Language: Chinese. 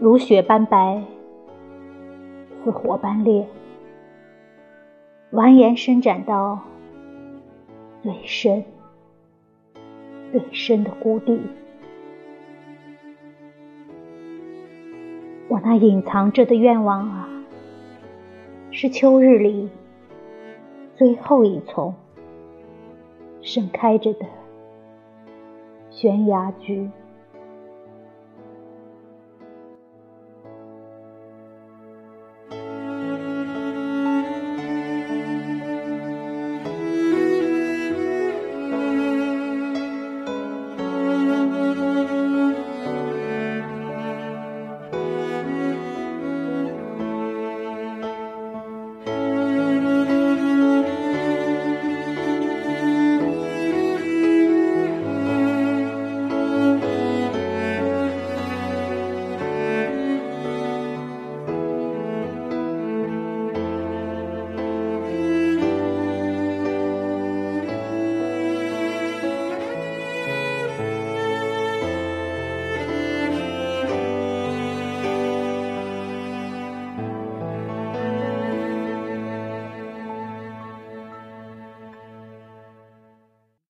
如雪般白似火般烈。蜿蜒伸展到最深最深的谷底。我那隐藏着的愿望啊是秋日里最后一丛盛开着的悬崖菊